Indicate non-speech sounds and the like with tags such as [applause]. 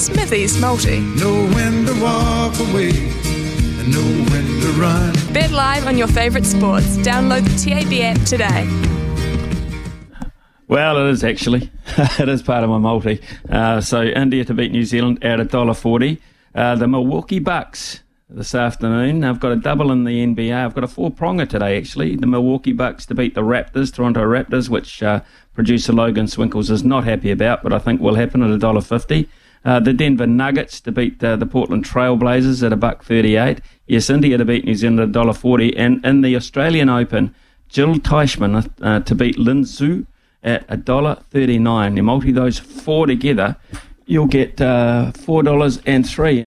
Smithy's Multi. know when to walk away, and know when to run. Bet live on your favourite sports. Download the TAB app today. Well, it is actually. [laughs] it is part of my multi. Uh, so India to beat New Zealand at $1.40. Uh, the Milwaukee Bucks this afternoon. I've got a double in the NBA. I've got a four pronger today, actually. The Milwaukee Bucks to beat the Raptors, Toronto Raptors, which uh, producer Logan Swinkles is not happy about, but I think will happen at $1.50. Uh, the Denver Nuggets to beat uh, the Portland Trailblazers at a buck thirty-eight. Yes, India to beat New Zealand at dollar forty, and in the Australian Open, Jill Teichmann uh, to beat Lin Zhu at a dollar thirty-nine. You multi those four together, you'll get uh, four dollars and three.